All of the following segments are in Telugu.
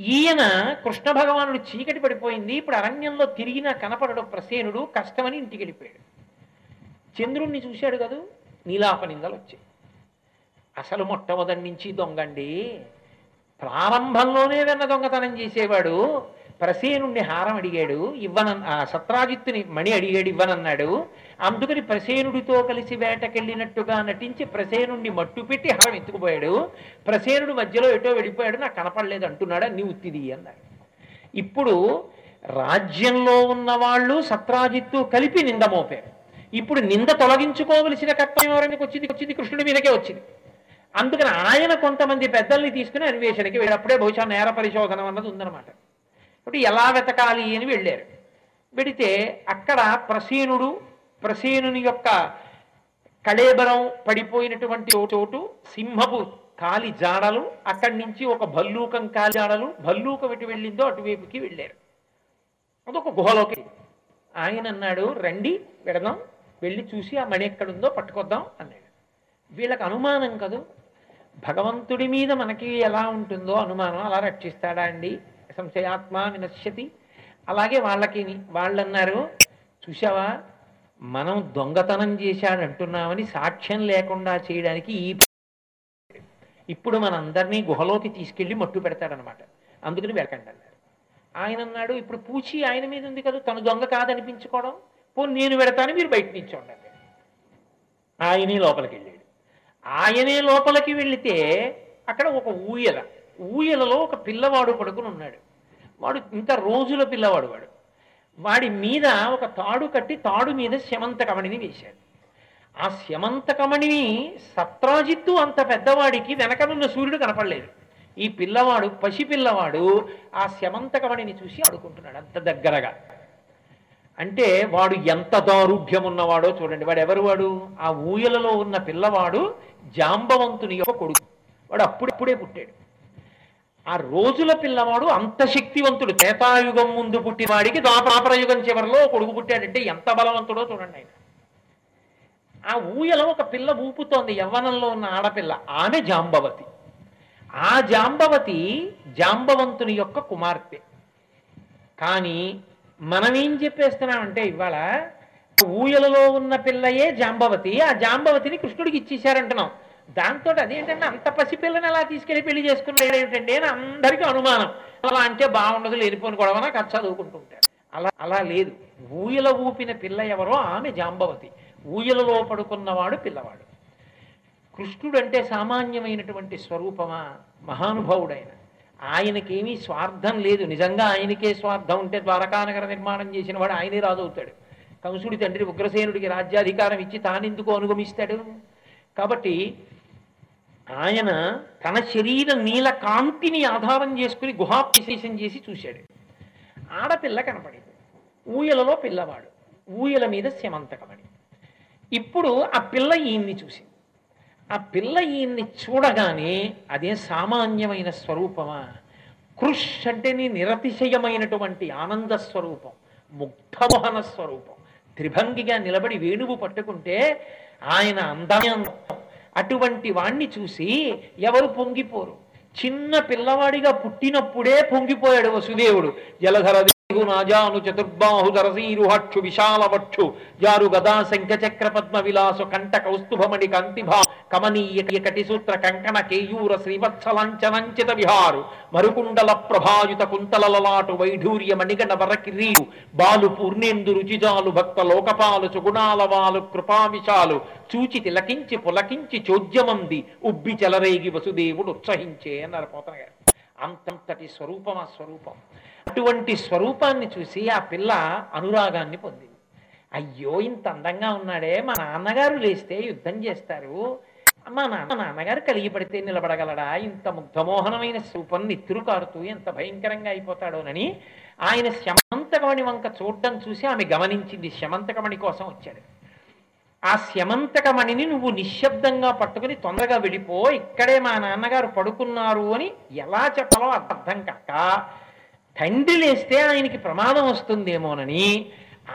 ఈయన కృష్ణ భగవానుడు చీకటి పడిపోయింది ఇప్పుడు అరణ్యంలో తిరిగిన కనపడడు ప్రసేనుడు కష్టమని ఇంటికి వెళ్ళిపోయాడు. చంద్రుణ్ణి చూశాడు కదూ నీలాపనిందలు వచ్చాయి. అసలు మొట్టమొదటి నుంచి దొంగండి. ప్రారంభంలోనే వెన్న దొంగతనం చేసేవాడు ప్రసేనుణ్ణి హారం అడిగాడు ఇవ్వన సత్రాజిత్తుని మణి అడిగాడు ఇవ్వనన్నాడు అందుకని ప్రసేనుడితో కలిసి వేటకెళ్ళినట్టుగా నటించి ప్రసేనుడిని మట్టు పెట్టి హరం ఎత్తుకుపోయాడు. ప్రసేనుడు మధ్యలో ఎటో వెళ్ళిపోయాడు. నాకు కనపడలేదు అంటున్నాడు? నీ ఉత్తిది అన్నాడు. ఇప్పుడు రాజ్యంలో ఉన్న వాళ్ళు సత్రాజిత్తు కలిపి నింద మోపారు. ఇప్పుడు నింద తొలగించుకోవలసిన కర్తవ్యం ఎవరికి వచ్చింది? వచ్చింది కృష్ణుడి మీదకే వచ్చింది. అందుకని ఆయన కొంతమంది పెద్దల్ని తీసుకుని అన్వేషణకి వెళ్ళినప్పుడే బహుశా నేర పరిశోధన అన్నది ఉందన్నమాట. ఇప్పుడు ఎలా వెతకాలి అని వెళ్ళారు. వెడితే అక్కడ ప్రసీనుడు ప్రసేనుని యొక్క కళేబరం పడిపోయినటువంటి చోటు సింహపు కాలి జాడలు అక్కడి నుంచి ఒక భల్లూకం కాలి జాడలు భల్లూకం ఎటు వెళ్ళిందో అటువైపుకి వెళ్ళారు. అదొక గుహలోకి ఆయన అన్నాడు రండి వెడదాం వెళ్ళి చూసి ఆ మణి ఎక్కడుందో పట్టుకొద్దాం అన్నాడు. వీళ్ళకి అనుమానం కదూ? భగవంతుడి మీద మనకి ఎలా ఉంటుందో అనుమానం అలా రక్షిస్తాడా అండి? సంశయాత్మ వినశ్యతి. అలాగే వాళ్ళకి వాళ్ళు అన్నారు చూసావా మనం దొంగతనం చేశాడంటున్నామని సాక్ష్యం లేకుండా చేయడానికి ఈ ఇప్పుడు మనందరినీ గుహలోకి తీసుకెళ్ళి మట్టు పెడతాడనమాట. అందుకని వెళ్ళకండి అన్నారు ఆయన అన్నాడు ఇప్పుడు పూచి ఆయన మీద ఉంది కదా తను దొంగ కాదనిపించుకోవడం? పో నేను పెడతాను మీరు బయట నుంచి ఉండండి ఆయనే లోపలికి వెళ్ళాడు. ఆయనే లోపలికి వెళితే అక్కడ ఒక ఊయల ఊయలలో ఒక పిల్లవాడు పడుకుని ఉన్నాడు. వాడు ఇంకా రోజుల పిల్లవాడు వాడు. వాడి మీద ఒక తాడు కట్టి తాడు మీద శమంతకమణిని వేశాడు. ఆ శమంతకమణిని సత్రాజిత్తు అంత పెద్దవాడికి వెనకనున్న సూర్యుడు కనపడలేదు. ఈ పిల్లవాడు పసి పిల్లవాడు ఆ శమంతకమణిని చూసి ఆడుకుంటున్నాడు అంత దగ్గరగా. అంటే వాడు ఎంత దారుఢ్యం ఉన్నవాడో చూడండి. వాడు ఎవరు వాడు? ఆ ఊయలలో ఉన్న పిల్లవాడు జాంబవంతుని యొక్క కొడుకు. వాడు అప్పుడప్పుడే పుట్టాడు. ఆ రోజుల పిల్లవాడు అంత శక్తివంతుడు. త్రేతాయుగం ముందు పుట్టినవాడికి ద్వాపరాపరయుగం చివరిలో కొడుకు పుట్టాడంటే ఎంత బలవంతుడో చూడండి ఆయన. ఆ ఊయలో ఒక పిల్ల ఊపుతోంది. యవ్వనంలో ఉన్న ఆడపిల్ల ఆమె జాంబవతి. ఆ జాంబవతి జాంబవంతుని యొక్క కుమార్తె. కానీ మనం ఏం చెప్పేస్తున్నామంటే ఇవాళ ఊయలలో ఉన్న పిల్లయే జాంబవతి ఆ జాంబవతిని కృష్ణుడికి ఇచ్చేశారంటున్నాం. దాంతో అదేంటంటే అంత పసిపిల్లని ఎలా తీసుకెళ్ళి పెళ్ళి చేసుకున్నాడు. ఏమిటండి అని అందరికీ అనుమానం. అలా అంటే బాగుండదు లేనిపోని గొడవన కథ చదువుకుంటుంటారు అలా అలా లేదు. ఊయల ఊపిన పిల్ల ఎవరో ఆమె జాంబవతి. ఊయలలో పడుకున్నవాడు పిల్లవాడు. కృష్ణుడు అంటే సామాన్యమైనటువంటి స్వరూపమా? మహానుభావుడైన. ఆయనకేమీ స్వార్థం లేదు. నిజంగా ఆయనకే స్వార్థం ఉంటే ద్వారకానగర నిర్మాణం చేసిన వాడు ఆయనే రాజవుతాడు కంసుడి తండ్రి ఉగ్రసేనుడికి రాజ్యాధికారం ఇచ్చి తానెందుకు అనుగమిస్తాడు? కాబట్టి ఆయన తన శరీర నీల కాంతిని ఆధారం చేసుకుని గుహాప్రవేశం చేసి చూశాడు. ఆడపిల్ల కనపడింది. ఊయలలో పిల్లవాడు. ఊయల మీద శమంతకమణి ఇప్పుడు ఆ పిల్ల ఈయన్ని చూసింది ఆ పిల్ల ఈయన్ని చూడగానే అదే సామాన్యమైన స్వరూపమా? కృష్ అంటే నీ నిరతిశయమైనటువంటి ఆనంద స్వరూపం ముగ్ధమోహన స్వరూపం. త్రిభంగిగా నిలబడి వేణువు పట్టుకుంటే ఆయన అందమే అందం. అటువంటి వాణ్ణి చూసి ఎవరు పొంగిపోరు. చిన్న పిల్లవాడిగా పుట్టినప్పుడే పొంగిపోయాడు వసుదేవుడు. జలధర నాజాను చతుర్బాహు దరసీరుహక్షు విశాలవక్షు జారు గదా శంఖ చక్ర పద్మ విలాసు కంట కౌస్తుభమణి కంతిభా కమనీయ కటి సూత్ర కంకణ కేయూర శ్రీవత్సలాంచనంచిత విహారు మరుకుండల ప్రభాయుత కుంతలలలాటు వైఢూర్య మణిగణ వర వరకిరీరు బాలు పూర్ణేందు రుచిజాలు భక్త లోకపాలు సుగుణాల వాలు కృపావిశాలు చూచి తిలకించి పులకించి చోద్యమంది ఉబ్బి చెలరేగి వసుదేవుడు ఉత్సహించే అన్నారు పోతన గారు అంతంతటి స్వరూపం ఆ స్వరూపం. అటువంటి స్వరూపాన్ని చూసి ఆ పిల్ల అనురాగాన్ని పొందింది. అయ్యో ఇంత అందంగా ఉన్నాడే. మా నాన్నగారు లేస్తే యుద్ధం చేస్తారు. మా నాన్న నాన్నగారు కలిగి పడితే నిలబడగలడా? ఇంత ముగ్ధమోహనమైన స్వరూపం నెత్తురు కారుతూ ఎంత భయంకరంగా అయిపోతాడోనని ఆయన శమంతకమణి వంక చూడడం చూసి ఆమె గమనించింది. శమంతకమణి కోసం వచ్చాడు. ఆ శమంతకమణిని నువ్వు నిశ్శబ్దంగా పట్టుకుని తొందరగా వెళ్ళిపో. ఇక్కడే మా నాన్నగారు పడుకున్నారు అని ఎలా చెప్పాలో అర్థం కాక తండ్రి లేస్తే ఆయనకి ప్రమాదం వస్తుందేమోనని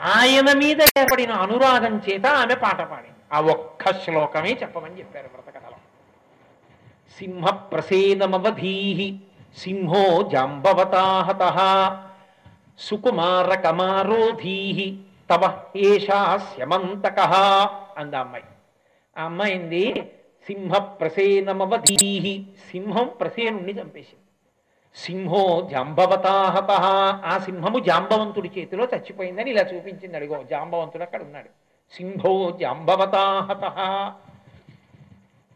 ఆయన మీద ఏర్పడిన అనురాగం చేత ఆమె పాట పాడింది. ఆ ఒక్క శ్లోకమే చెప్పమని చెప్పారు వ్రతకథలో. సింహ ప్రసేనమవధీహి సింహో జాంబవతాహత సుకుమార కమారోధీహి తవ ఏషాస్యమంతక అంది అమ్మాయి. ఆ అమ్మాయింది సింహ ప్రసేనమవధీహి సింహం ప్రసేనుణ్ణి చంపేసింది. సింహో జాంబవతాహత ఆ సింహము జాంబవంతుడి చేతిలో చచ్చిపోయిందని ఇలా చూపించింది. అడిగో జాంబవంతుడు అక్కడ ఉన్నాడు. సింహో జాంబవతాహత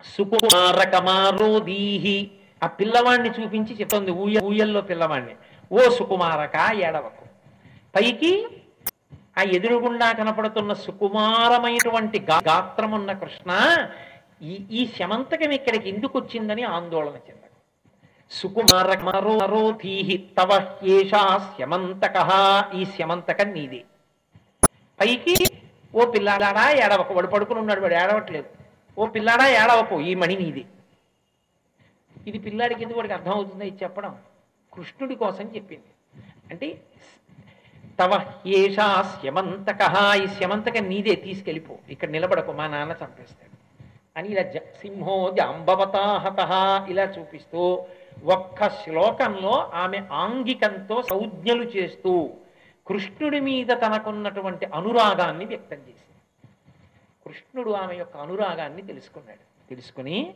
సుకుమారకమారోదీహి. ఆ పిల్లవాడిని చూపించి చెప్తుంది ఊయ ఊయల్లో పిల్లవాడిని ఓ సుకుమారక ఏడవకు. పైకి ఆ ఎదురుగుండా కనపడుతున్న సుకుమారమైనటువంటి గాత్రమున్న కృష్ణ ఈ ఈ శమంతకం ఇక్కడికి ఎందుకు వచ్చిందని ఆందోళన చెందారు సుకుమార కమారోధీహి తవ ఏషా శమంతక ఈ శమంతకం నీదే. పైకి ఓ పిల్లాడా ఏడవకు వాడు పడుకుని ఉన్నాడు వాడు ఏడవట్లేదు. ఓ పిల్లాడా ఏడవకు ఈ మణి నీది. ఇది పిల్లాడికి ఎందుకు వాడికి అర్థం అవుతుందో ఇది చెప్పడం కృష్ణుడి కోసం చెప్పింది. అంటే తవ ఏషా శమంతక ఈ శమంతక నీదే తీసుకెళ్ళిపో. ఇక్కడ నిలబడకు మా నాన్న చంపేస్తాడు. అని ఇలా జ- సింహో జాంబవతాహత ఇలా చూపిస్తూ ఒక్క శ్లోకంలో ఆమె ఆంగికంతో సౌజ్ఞలు చేస్తూ కృష్ణుడి మీద తనకున్నటువంటి అనురాగాన్ని వ్యక్తం చేసింది. కృష్ణుడు ఆమె యొక్క అనురాగాన్ని తెలుసుకున్నాడు. తెలుసుకుని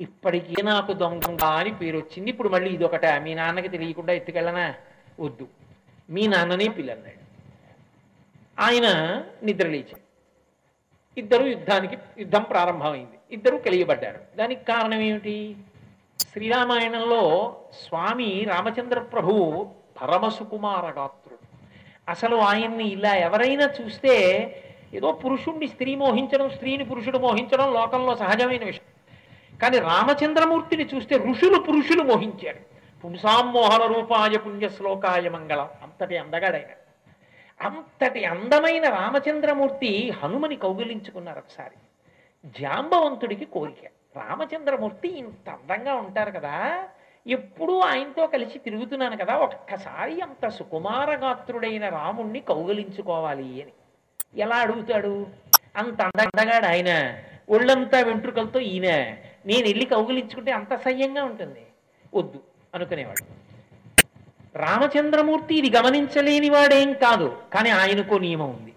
ఇప్పటికీ నాకు దొంగ అని పేరు వచ్చింది. ఇప్పుడు మళ్ళీ ఇదొకట. మీ నాన్నకి తెలియకుండా ఎత్తుకెళ్ళనా? వద్దు. మీ నాన్ననే పిల్లన్నాడు. ఆయన నిద్రలేచాడు ఇద్దరు యుద్ధానికి యుద్ధం ప్రారంభమైంది. ఇద్దరు కలియబడ్డారు. దానికి కారణం ఏమిటి? శ్రీరామాయణంలో స్వామి రామచంద్ర ప్రభువు పరమసుకుమార గాత్రుడు అసలు ఆయన్ని ఇలా ఎవరైనా చూస్తే ఏదో పురుషుణ్ణి స్త్రీ మోహించడం స్త్రీని పురుషుడు మోహించడం లోకంలో సహజమైన విషయం. కానీ రామచంద్రమూర్తిని చూస్తే ఋషులు పురుషులు మోహించారు. పుంసామోహన రూపాయ పుణ్య శ్లోకాయ మంగళం. అంతటి అందగాడైన. అంతటి అందమైన రామచంద్రమూర్తి హనుమని కౌగిలించుకున్నారు ఒకసారి. జాంబవంతుడికి కోరిక. రామచంద్రమూర్తి ఇంత అందంగా ఉంటారు కదా ఎప్పుడూ ఆయనతో కలిసి తిరుగుతున్నాను కదా ఒక్కసారి అంత సుకుమారగాత్రుడైన రాముణ్ణి కౌగలించుకోవాలి అని. ఎలా అడుగుతాడు? అంత అందగాడు ఆయన. ఒళ్ళంతా వెంట్రుకలతో ఈయన. నేను వెళ్ళి కౌగిలించుకుంటే అంత సహ్యంగా ఉంటుంది. వద్దు అనుకునేవాడు. రామచంద్రమూర్తి ఇది గమనించలేని వాడేం కాదు కానీ ఆయనకో నియమం ఉంది.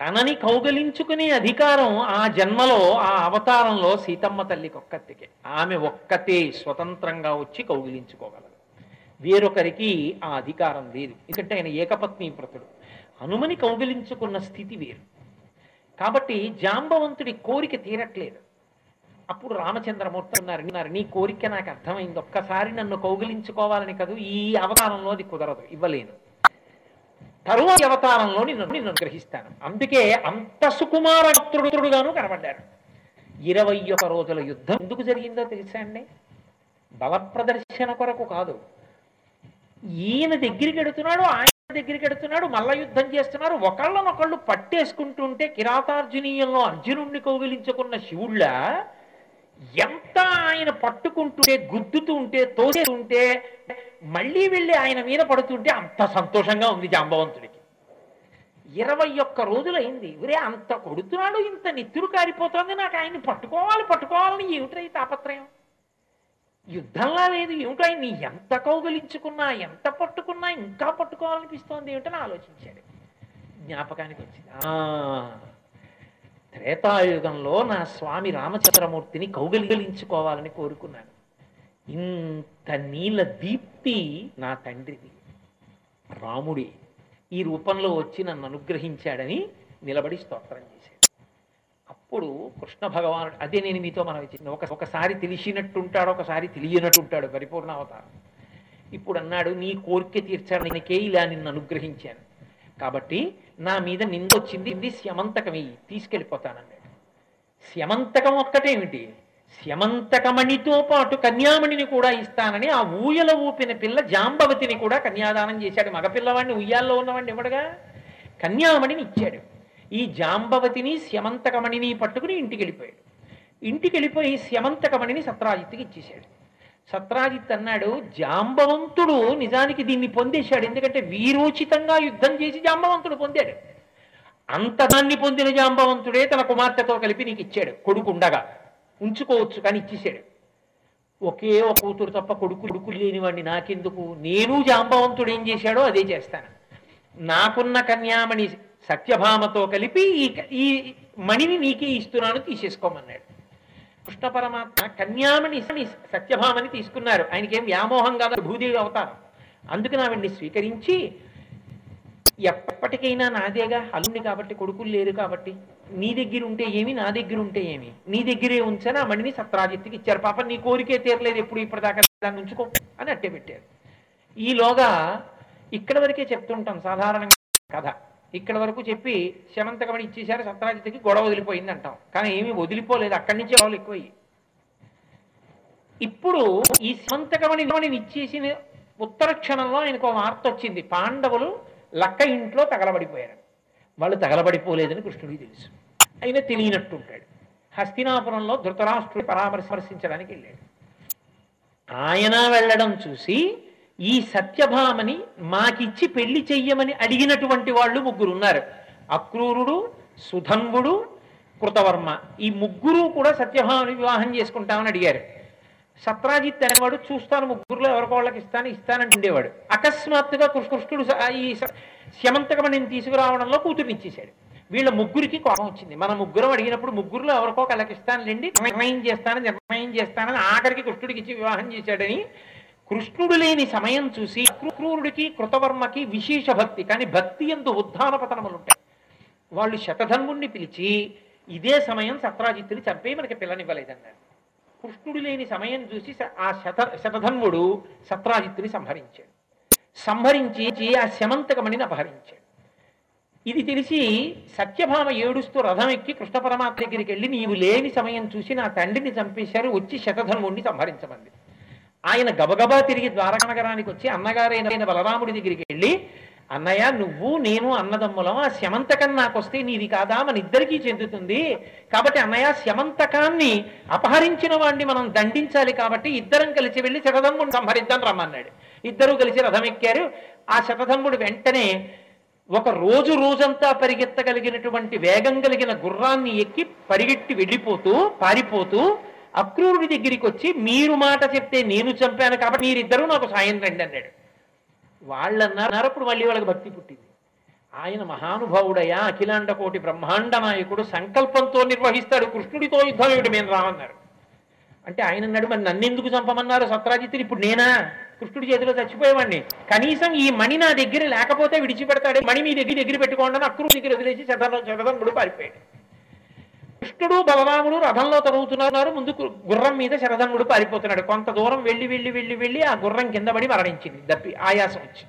తనని కౌగలించుకునే అధికారం ఆ జన్మలో ఆ అవతారంలో సీతమ్మ తల్లికి ఒక్కతికే. ఆమె ఒక్కతే స్వతంత్రంగా వచ్చి కౌగిలించుకోగలదు. వేరొకరికి ఆ అధికారం లేదు. ఎందుకంటే ఆయన ఏకపత్ని వ్రతుడు. హనుమని కౌగిలించుకున్న స్థితి వేరు. కాబట్టి జాంబవంతుడి కోరిక తీరట్లేదు. అప్పుడు రామచంద్రమూర్తి ఉన్నారు. "ఉన్నారు, నీ కోరిక నాకు అర్థమైంది. ఒక్కసారి నన్ను కౌగిలించుకోవాలని కదూ ఈ అవతారంలో అది కుదరదు. ఇవ్వలేను. తరువాతి అవతారంలో నిన్ను నిన్ను గ్రహిస్తాను. అందుకే అంత సుకుమారత్రుడుగాను కనబడ్డారు ఇరవై ఒక రోజుల యుద్ధం ఎందుకు జరిగిందో తెలుసా అండి? బల ప్రదర్శన కొరకు కాదు. ఈయన దగ్గరికి ఎడుతున్నాడు ఆయన దగ్గరికి ఎడుతున్నాడు మల్ల యుద్ధం చేస్తున్నారు. ఒకళ్ళనొకళ్ళు పట్టేసుకుంటుంటే కిరాతార్జునీయంలో అర్జునుణ్ణి కౌగిలించుకున్న శివుళ్ళ ఎంత ఆయన పట్టుకుంటుంటే గుద్దుతూ ఉంటే తోసేస్తుంటే మళ్ళీ వెళ్ళి ఆయన మీద పడుతుంటే అంత సంతోషంగా ఉంది జాంబవంతుడి. ఇరవై ఒక్క రోజులైంది. ఒరే అంత కొడుతున్నాడు ఇంత నెత్తురు కారిపోతుంది. నాకు ఆయన్ని పట్టుకోవాలి పట్టుకోవాలని ఏమిటై తాపత్రయం? యుద్ధంలా లేదు. ఏమిటో ఆయన్ని ఎంత కౌగలించుకున్నా ఎంత పట్టుకున్నా ఇంకా పట్టుకోవాలనిపిస్తోంది ఏమిటని ఆలోచించాడు. జ్ఞాపకానికి వచ్చింది. త్రేతాయుగంలో నా స్వామి రామచంద్రమూర్తిని కౌగలించుకోవాలని కోరుకున్నాను. ఇంత నీళ్ళ దీప్తి నా తండ్రిది. రాముడి. ఈ రూపంలో వచ్చి నన్ను అనుగ్రహించాడని నిలబడి స్తోత్రం చేశాడు. అప్పుడు కృష్ణ భగవానుడు అదే నేను మీతో మనం ఇచ్చింది ఒక ఒకసారి తెలిసినట్టుంటాడు ఒకసారి తెలియనట్టుంటాడు పరిపూర్ణ అవతారం. ఇప్పుడు అన్నాడు నీ కోరిక తీర్చడానికే ఇలా నిన్ను అనుగ్రహించాను. కాబట్టి నా మీద నిందొచ్చింది ఇది శమంతకమే తీసుకెళ్ళిపోతానన్నాడు. శమంతకం ఒక్కటేమిటి? స్యమంతకమణితో పాటు కన్యామణిని కూడా ఇస్తానని ఆ ఊయల ఊపిన పిల్ల జాంబవతిని కూడా కన్యాదానం చేశాడు. మగపిల్లవాడిని ఉయ్యాల్లో ఉన్నవాడిని ఇవ్వడగా కన్యామణిని ఇచ్చాడు. ఈ జాంబవతిని స్యమంతకమణిని పట్టుకుని ఇంటికి వెళ్ళిపోయాడు. ఇంటికి వెళ్ళిపోయి స్యమంతకమణిని సత్రాజిత్తుకి ఇచ్చేశాడు. సత్రాజిత్ అన్నాడు జాంబవంతుడు నిజానికి దీన్ని పొందేశాడు. ఎందుకంటే వీరోచితంగా యుద్ధం చేసి జాంబవంతుడు పొందాడు. అంతదాన్ని పొందిన జాంబవంతుడే తన కుమార్తెతో కలిపి నీకు ఇచ్చాడు. కొడుకుండగా ఉంచుకోవచ్చు కానీ ఇచ్చేసాడు. ఒకే ఒక కూతురు తప్ప కొడుకు కొడుకులు లేనివాడిని నాకెందుకు? నేను జాంబవంతుడు ఏం చేశాడో అదే చేస్తాను. నాకున్న కన్యామణి సత్యభామతో కలిపి ఈ ఈ మణిని నీకే ఇస్తున్నాను తీసేసుకోమన్నాడు. కృష్ణ పరమాత్మ కన్యామణి సత్యభామని తీసుకున్నారు. ఆయనకేం వ్యామోహం కాదు భూదేవి అవతారం. అందుకని ఆవిడ్ని స్వీకరించి ఎప్పటికైనా నాదేగా అల్లుండి కాబట్టి కొడుకులు లేరు కాబట్టి నీ దగ్గర ఉంటే ఏమి నా దగ్గర ఉంటే ఏమి? నీ దగ్గరే ఉంచని ఆ మణిని సత్రాజిత్తుకి ఇచ్చారు. పాప నీ కోరికే తీరలేదు ఎప్పుడు ఇప్పటిదాకా దాన్ని ఉంచుకో అని అట్టే పెట్టారు. ఈలోగా ఇక్కడ వరకే చెప్తుంటాం సాధారణంగా కథ. ఇక్కడ వరకు చెప్పి శమంతకమణి ఇచ్చేశారు సత్రాజిత్కి గొడవ వదిలిపోయింది అంటాం. కానీ ఏమీ వదిలిపోలేదు అక్కడి నుంచే వాళ్ళు ఎక్కువయ్యి ఇప్పుడు ఈ శమంతకమణి ఇచ్చేసిన ఉత్తర క్షణంలో ఆయనకు ఒక వార్త వచ్చింది. పాండవులు లక్క ఇంట్లో తగలబడిపోయారు. వాళ్ళు తగలబడిపోలేదని కృష్ణుడికి తెలుసు. అయినా తెలియనట్టుంటాడు. హస్తినాపురంలో ధృతరాష్ట్రుడు పరామర్శించడానికి వెళ్ళాడు. ఆయన వెళ్ళడం చూసి ఈ సత్యభామని మాకిచ్చి పెళ్ళి చెయ్యమని అడిగినటువంటి వాళ్ళు ముగ్గురు ఉన్నారు. అక్రూరుడు సుధన్వుడు కృతవర్మ. ఈ ముగ్గురు కూడా సత్యభామని వివాహం చేసుకుంటామని అడిగారు. సత్రాజిత్ అనేవాడు చూస్తాను ముగ్గురులో ఎవరికో వాళ్ళకి ఇస్తాను ఇస్తానంటుండేవాడు అకస్మాత్తుగా కృష్ణుడు ఈ శమంతకమణిని తీసుకురావడంలో కూతురునిచ్చేశాడు వీళ్ళ ముగ్గురికి కోపం వచ్చింది. మన ముగ్గురం అడిగినప్పుడు ముగ్గురులో ఎవరికో వాళ్ళకి ఇస్తానులేండి నిర్ణయం చేస్తాను నిర్ణయం చేస్తానని ఆఖరికి కృష్ణుడికి ఇచ్చి వివాహం చేశాడని కృష్ణుడు లేని సమయం చూసి క్రూరుడికి కృతవర్మకి విశేష భక్తి కానీ భక్తి ఎందు ఉద్ధాన పతనములు ఉంటాయి వాళ్ళు శతధన్వుణ్ణి పిలిచి ఇదే సమయం సత్రాజిత్తుని చంపే మనకి పిల్లనివ్వలేదన్నారు. కృష్ణుడు లేని సమయం చూసి ఆ శత శతధన్ముడు సత్రాజిత్తుని సంహరించాడు. సంహరించి ఆ శమంతకమణిని అపహరించాడు. ఇది తెలిసి సత్యభామ ఏడుస్తూ రథం ఎక్కి కృష్ణ పరమాత్మ దగ్గరికి వెళ్ళి నీవు లేని సమయం చూసి నా తండ్రిని చంపేశారు వచ్చి శతధన్ముడిని సంహరించమంది. ఆయన గబగబా తిరిగి ద్వారకనగరానికి వచ్చి అన్నగారైన బలరాముడి దగ్గరికి వెళ్ళి అన్నయ్య నువ్వు నేను అన్నదమ్ములం ఆ శమంతకం నాకు వస్తే నీది కాదా మన ఇద్దరికీ చెందుతుంది. కాబట్టి అన్నయ్య శమంతకాన్ని అపహరించిన వాడిని మనం దండించాలి కాబట్టి ఇద్దరం కలిసి వెళ్ళి శతధమ్ముడు సంహరిద్దాం రమ్మన్నాడు. ఇద్దరూ కలిసి రథం ఎక్కారు ఆ శతధమ్ముడు వెంటనే ఒక రోజు రోజంతా పరిగెత్తగలిగినటువంటి వేగం కలిగిన గుర్రాన్ని ఎక్కి పరిగెట్టి వెళ్ళిపోతూ పారిపోతూ అక్రూరుడి దగ్గరికి వచ్చి మీరు మాట చెప్తే నేను చంపాను కాబట్టి మీరిద్దరూ నాకు సాయం రండి అన్నాడు. వాళ్ళన్నారు అప్పుడు మళ్ళీ వాళ్ళకి భక్తి పుట్టింది. ఆయన మహానుభావుడయ్యా అఖిలాండ కోటి బ్రహ్మాండ నాయకుడు సంకల్పంతో నిర్వహిస్తాడు కృష్ణుడితో యుద్ధం ఏమిటి? మేము రామన్నారు. అంటే ఆయన అన్నాడు మరి నన్ను ఎందుకు చంపమన్నారు సత్రాజిత్తుని ఇప్పుడు నేనా? కృష్ణుడి చేతిలో చచ్చిపోయేవాడిని. కనీసం ఈ మణి నా దగ్గర లేకపోతే విడిచిపెడతాడే. మణి మీ దగ్గర దగ్గర పెట్టుకోండి అని అక్రూరు దగ్గర వదిలేసి శతధం కూడా పారిపోయాడు. కృష్ణుడు బలరాముడు రథంలో తరుగుతున్నారు ముందు గుర్రం మీద శరధనుడు పారిపోతున్నాడు. కొంత దూరం వెళ్ళి వెళ్ళి వెళ్ళి వెళ్ళి ఆ గుర్రం కింద పడి మరణించింది. దప్పి ఆయాసం వచ్చి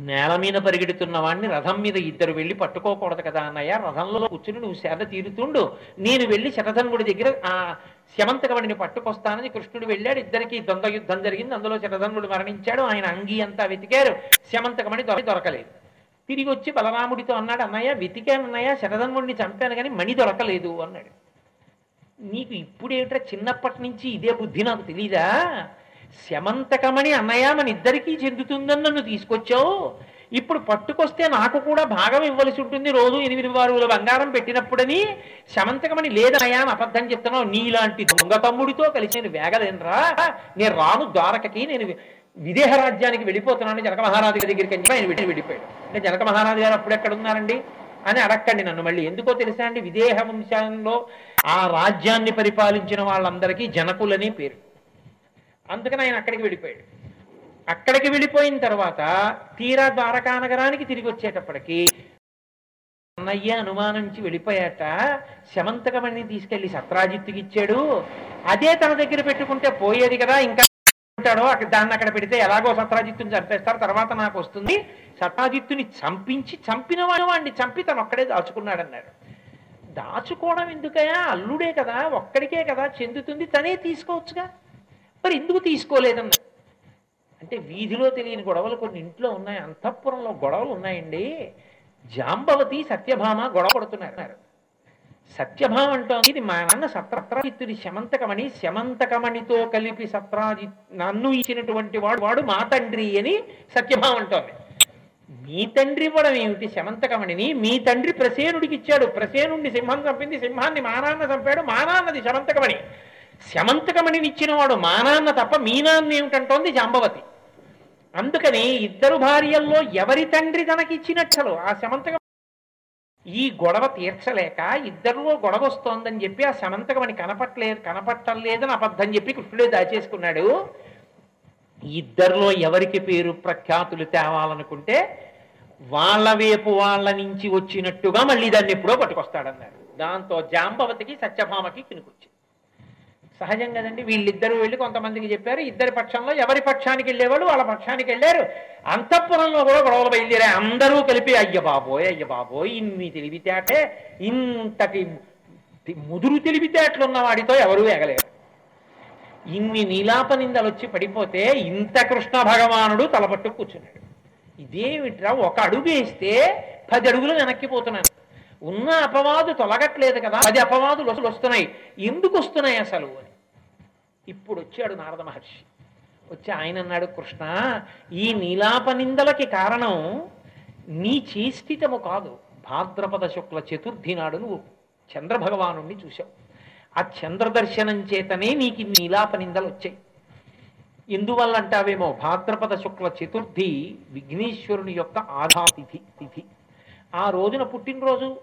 నేల మీద పరిగెడుతున్న వాడిని రథం మీద ఇద్దరు వెళ్ళి పట్టుకోకూడదు కదా అన్నయ్య. రథంలో కూర్చుని నువ్వు శరద తీరుతుండు. నేను వెళ్ళి శతధన్వుడి దగ్గర ఆ శమంతకమణిని పట్టుకొస్తానని కృష్ణుడు వెళ్ళాడు. ఇద్దరికి ద్వంద్వ యుద్ధం జరిగింది. అందులో శతధన్వుడు మరణించాడు. ఆయన అంగీ అంతా వెతికారు. శమంతకమణి దొర దొరకలేదు. తిరిగి వచ్చి బలరాముడితో అన్నాడు అన్నయ్య వెతికానన్నయ్య అన్నయ్య చంపాను కానీ మణి దొరకలేదు అన్నాడు. నీకు ఇప్పుడేమిట్రా చిన్నప్పటి నుంచి ఇదే బుద్ధి నాకు తెలీదా? శమంతకమణి అన్నయ్య మన ఇద్దరికీ చెందుతుందని నన్ను తీసుకొచ్చావు. ఇప్పుడు పట్టుకొస్తే నాకు కూడా భాగం ఇవ్వలసి ఉంటుంది రోజు ఎనిమిది వారుల బంగారం పెట్టినప్పుడని. శమంతకమణి లేదన్నయ్యా అని అబద్ధం చెప్తున్నావు. నీలాంటి దొంగ తమ్ముడితో కలిసి నేను వేగలేనురా. నేను రాను ద్వారకకి నేను విదేహ రాజ్యానికి వెళ్ళిపోతున్నాను. జనక మహారాజు దగ్గరికి అని చెప్పి ఆయన వెళ్ళి వెళ్ళిపోయాడు. అంటే జనక మహారాజు గారు అప్పుడు ఎక్కడ ఉన్నారండి? అని అడక్కండి నన్ను మళ్ళీ. ఎందుకో తెలుసా అండి? విదేహ వంశంలో ఆ రాజ్యాన్ని పరిపాలించిన వాళ్ళందరికీ జనకులని పేరు. అందుకని ఆయన అక్కడికి వెళ్ళిపోయాడు. అక్కడికి వెళ్ళిపోయిన తర్వాత తీరా ద్వారకా నగరానికి తిరిగి వచ్చేటప్పటికి అన్నయ్య అనుమానించి వెళ్ళిపోయాట. శమంతకమణిని తీసుకెళ్ళి సత్రాజిత్తుకి ఇచ్చాడు. అదే తన దగ్గర పెట్టుకుంటే పోయేది కదా. ఇంకా ఉంటాడో అక్కడ దాన్ని అక్కడ పెడితే ఎలాగో సత్రాజిత్తుని చంపేస్తారు. తర్వాత నాకు వస్తుంది సత్రాజిత్తుని చంపించి చంపిన వాడు వాడిని చంపి తను ఒక్కడే దాచుకున్నాడన్నాడు. దాచుకోవడం ఎందుకయా అల్లుడే కదా ఒక్కడికే కదా చెందుతుంది తనే తీసుకోవచ్చుగా? మరి ఎందుకు తీసుకోలేదన్న అంటే వీధిలో తెలియని గొడవలు కొన్ని ఇంట్లో ఉన్నాయి అంతఃపురంలో గొడవలు ఉన్నాయండి. జాంబవతి సత్యభామ గొడవ పడుతున్నారు సత్యభామ అంటోంది. ఇది మా నాన్న సత్రాజిత్తుడి శమంతకమణి శమంతకమణితో కలిపి సత్రాజి నన్ను ఇచ్చినటువంటి వాడు వాడు మా తండ్రి అని సత్యభామ అంటోంది. మీ తండ్రి ఇవ్వడం ఏమిటి? శమంతకమణిని మీ తండ్రి ప్రసేనుడికి ఇచ్చాడు. ప్రసేనుడిని సింహం చంపింది సింహాన్ని మా నాన్న చంపాడు. మా నాన్నది శమంతకమణి. శమంతకమణినిచ్చిన వాడు మా నాన్న తప్ప మీ నాన్న ఏమిటంటోంది జాంబవతి. అందుకని ఇద్దరు భార్యల్లో ఎవరి తండ్రి తనకిచ్చినట్లు ఆ శమంతక ఈ గొడవ తీర్చలేక ఇద్దరిలో గొడవ వస్తోందని చెప్పి ఆ శమంతకమణి కనపట్లేదు కనపట్టలేదని అబద్ధం చెప్పి కృష్ణుడే దాచేసుకున్నాడు. ఇద్దరిలో ఎవరికి పేరు ప్రఖ్యాతులు తేవాలనుకుంటే వాళ్ళ వైపు వాళ్ళ నుంచి వచ్చినట్టుగా మళ్ళీ దాన్ని ఎప్పుడో పట్టుకొస్తాడన్నారు. దాంతో జాంబవతికి సత్యభామకి కినుకొచ్చింది సహజం కదండి. వీళ్ళిద్దరూ వెళ్ళి కొంతమందికి చెప్పారు ఇద్దరి పక్షంలో ఎవరి పక్షానికి వెళ్ళేవాళ్ళు వాళ్ళ పక్షానికి వెళ్ళారు. అంతఃపురంలో కూడా గొడవలు బయలుదేరాయి. అందరూ కలిపి అయ్య బాబోయ్ అయ్య బాబోయ్ ఇన్ని తెలివితేటే ఇంతటి ముదురు తెలివితేటలు ఉన్న వాడితో ఎవరూ ఎగలేరు ఇన్ని నీలాప నిందలు వచ్చి పడిపోతే ఇంత కృష్ణ భగవానుడు తలపట్టు కూర్చున్నాడు. ఇదేమిట్రా? ఒక అడుగు వేస్తే పది అడుగులు వెనక్కిపోతున్నాను ఉన్న అపవాదు తొలగట్లేదు కదా పది అపవాదులు అసలు వస్తున్నాయి. ఎందుకు వస్తున్నాయి అసలు? అని ఇప్పుడు వచ్చాడు నారద మహర్షి. వచ్చి ఆయన అన్నాడు కృష్ణ ఈ నీలాప నిందలకి కారణం నీ చేష్టితము కాదు. భాద్రపద శుక్ల చతుర్థి నాడు నువ్వు చంద్రభగవాను చూశావు. ఆ చంద్రదర్శనం చేతనే నీకు నీలాప నిందలు వచ్చాయి ఎందువల్ల అంటావేమో భాద్రపద శుక్ల చతుర్థి విఘ్నేశ్వరుని యొక్క ఆధాతిథి తిథి. ఆ రోజున పుట్టినరోజు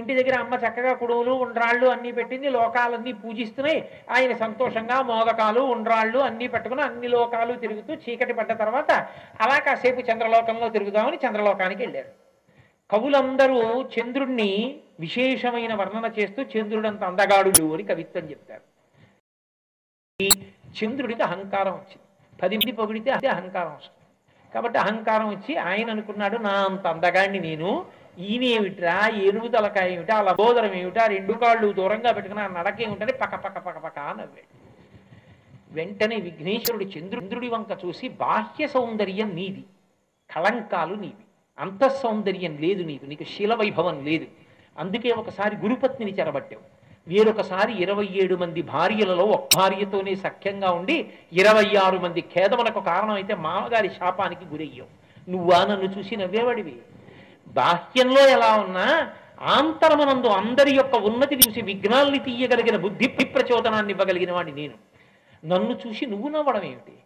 ఇంటి దగ్గర అమ్మ చక్కగా కుడుములు ఉండ్రాళ్ళు అన్నీ పెట్టింది లోకాలన్నీ పూజిస్తున్నాయి. ఆయన సంతోషంగా మోదకాలు ఉండ్రాళ్ళు అన్నీ పెట్టుకుని అన్ని లోకాలు తిరుగుతూ చీకటి పడ్డ తర్వాత అలా కాసేపు చంద్రలోకంలో తిరుగుదామని చంద్రలోకానికి వెళ్ళారు. కవులందరూ చంద్రుణ్ణి విశేషమైన వర్ణన చేస్తూ చంద్రుడంత అందగాడు అని కవిత్వం చెప్తారు. ఈ చంద్రుడికి అహంకారం వచ్చింది. పది మంది పొగిడితే అదే అహంకారం వస్తుంది. కాబట్టి అహంకారం వచ్చి ఆయన అనుకున్నాడు నా అంత అందగాడిని నేను ఈయనేమిట్రా? ఏనుగు తలకాయ ఏమిటా? ఆ బోదరం ఏమిటా? రెండు కాళ్ళు దూరంగా పెట్టుకుని ఆ నడక ఏమిటని పక్క పక్క పక్క పక్క నవ్వాడు వెంటనే విఘ్నేశ్వరుడు చంద్రుడి వంక చూసి బాహ్య సౌందర్యం నీది. కళంకాలు నీవి. అంత సౌందర్యం లేదు నీకు. నీకు శిలవైభవం లేదు. అందుకే ఒకసారి గురుపత్నిని చెరబట్టావు. వేరొకసారి ఇరవై ఏడు మంది భార్యలలో ఒక భార్యతోనే సఖ్యంగా ఉండి ఇరవై ఆరు మంది ఖేదములకు కారణమైతే మామగారి శాపానికి గురయ్యావు. నువ్వా నన్ను చూసి నవ్వేవాడివి? బాహ్యంలో ఎలా ఉన్నా ఆంతరమనందు అందరి యొక్క ఉన్నతి చూసి విఘ్నాల్ని తీయగలిగిన బుద్ధి ప్రచోదనాన్ని ఇవ్వగలిగిన వాడిని నేను. నన్ను చూసి నువ్వు నవ్వడం ఏమిటి?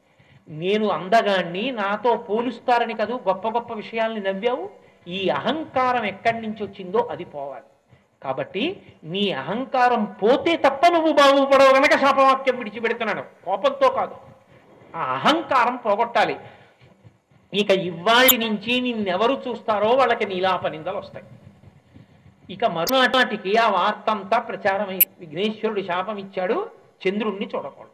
నేను అందగాన్ని నాతో పోలుస్తారని కదూ గొప్ప గొప్ప విషయాల్ని నవ్వావు? ఈ అహంకారం ఎక్కడి నుంచి వచ్చిందో అది పోవాలి. కాబట్టి నీ అహంకారం పోతే తప్ప నువ్వు బాగుపడవు గనక శాపవాక్యం విడిచిపెడుతున్నాడు. కోపంతో కాదు. ఆ అహంకారం పోగొట్టాలి. ఇక ఇవాళ నుంచి నిన్నెవరు చూస్తారో వాళ్ళకి నీలాప నిందలు వస్తాయి. ఇక మరునాటికి ఆ వార్త అంతా ప్రచారమై విఘ్నేశ్వరుడు శాపం ఇచ్చాడు చంద్రుణ్ణి చూడకూడదు.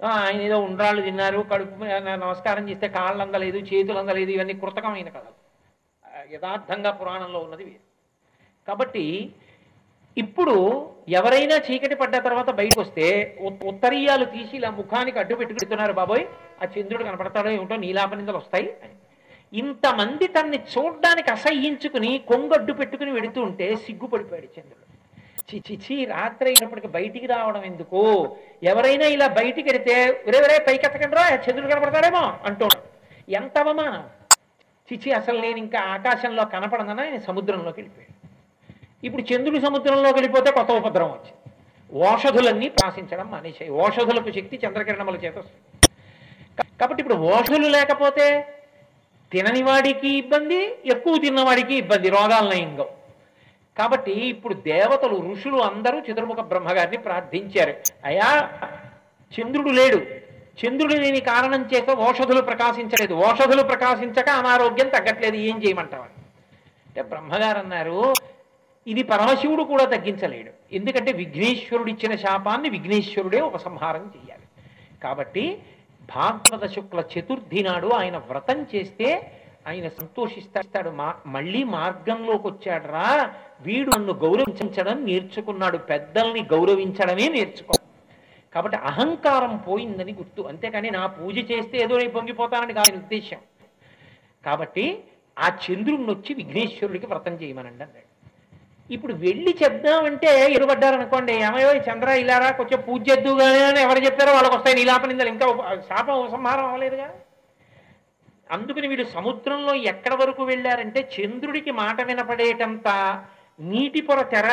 ఆయన ఏదో ఉండ్రాళ్ళు తిన్నారు కడుపు నమస్కారం చేస్తే కాళ్ళు అందలేదు చేతులు అందలేదు ఇవన్నీ కృతకమైన కథలు. యథార్థంగా పురాణంలో ఉన్నది వేరు. కాబట్టి ఇప్పుడు ఎవరైనా చీకటి పడ్డ తర్వాత బయటకు వస్తే ఉత్తరీయాలు తీసి ఇలా ముఖానికి అడ్డు పెట్టుకుంటున్నారు బాబోయ్. ఆ చంద్రుడు కనపడతాడో ఏమిటో నీలాపనిందలు వస్తాయి అని. ఇంతమంది తన్ని చూడ్డానికి అసహ్యించుకుని కొంగడ్డు పెట్టుకుని వెడుతూ ఉంటే సిగ్గుపడిపోయాడు చంద్రుడు. చి రాత్రి అయినప్పటికీ బయటికి రావడం ఎందుకు? ఎవరైనా ఇలా బయటికి వెడితే ఒరే పైకెత్తకండి రా చంద్రుడు కనపడతాడేమో అంటున్నాడు ఎంత అవమానం. చిచి అసలు నేను ఇంకా ఆకాశంలో కనపడనని ఆయన సముద్రంలోకి వెళ్ళిపోయాడు. ఇప్పుడు చంద్రుడు సముద్రంలోకి వెళ్ళిపోతే కొత్త ఉపద్రవం వచ్చింది. ఓషధులన్నీ ప్రాసించడం మానేశాయి. ఓషధులకు శక్తి చంద్రకిరణముల చేత వస్తుంది. కాబట్టి ఇప్పుడు ఓషధులు లేకపోతే తినని వాడికి ఇబ్బంది ఎక్కువ తిన్నవాడికి ఇబ్బంది రోగాలు కాబట్టి ఇప్పుడు దేవతలు ఋషులు అందరూ చతుర్ముఖ బ్రహ్మగారిని ప్రార్థించారు. అయా చంద్రుడు లేడు. చంద్రుడు లేని కారణం చేత ఓషధులు ప్రకాశించలేదు. ఓషధులు ప్రకాశించక అనారోగ్యం తగ్గట్లేదు. ఏం చేయమంటావని అంటే బ్రహ్మగారు అన్నారు ఇది పరమశివుడు కూడా తగ్గించలేడు. ఎందుకంటే విఘ్నేశ్వరుడు ఇచ్చిన శాపాన్ని విఘ్నేశ్వరుడే ఉపసంహారం చేయాలి కాబట్టి భాగవత శుక్ల చతుర్థి నాడు ఆయన వ్రతం చేస్తే ఆయన సంతోషిస్తాడు. మా మళ్ళీ మార్గంలోకి వచ్చాడరా. వీడు నన్ను గౌరవించడం నేర్చుకున్నాడు. పెద్దల్ని గౌరవించడమే నేర్చుకో. కాబట్టి అహంకారం పోయిందని గుర్తు. అంతేకాని నా పూజ చేస్తే ఏదో నేను పొంగిపోతానని కాని ఉద్దేశం కాబట్టి ఆ చంద్రుణ్ణి వచ్చి విఘ్నేశ్వరుడికి వ్రతం చేయమనండి అన్నాడు. ఇప్పుడు వెళ్ళి చెప్దామంటే ఎరుబడ్డారనుకోండి ఏమయో చంద్ర ఇలారా కొంచెం పూజ చేద్దుగానే అని ఎవరు చెప్పారో వాళ్ళకి వస్తాయి నీలాపనిందలు ఇంకా శాపం ఉపసంహారం అవ్వలేదుగా? అందుకని వీడు సముద్రంలో ఎక్కడ వరకు వెళ్ళారంటే చంద్రుడికి మాట వినపడేటంత నీటి పొర తెర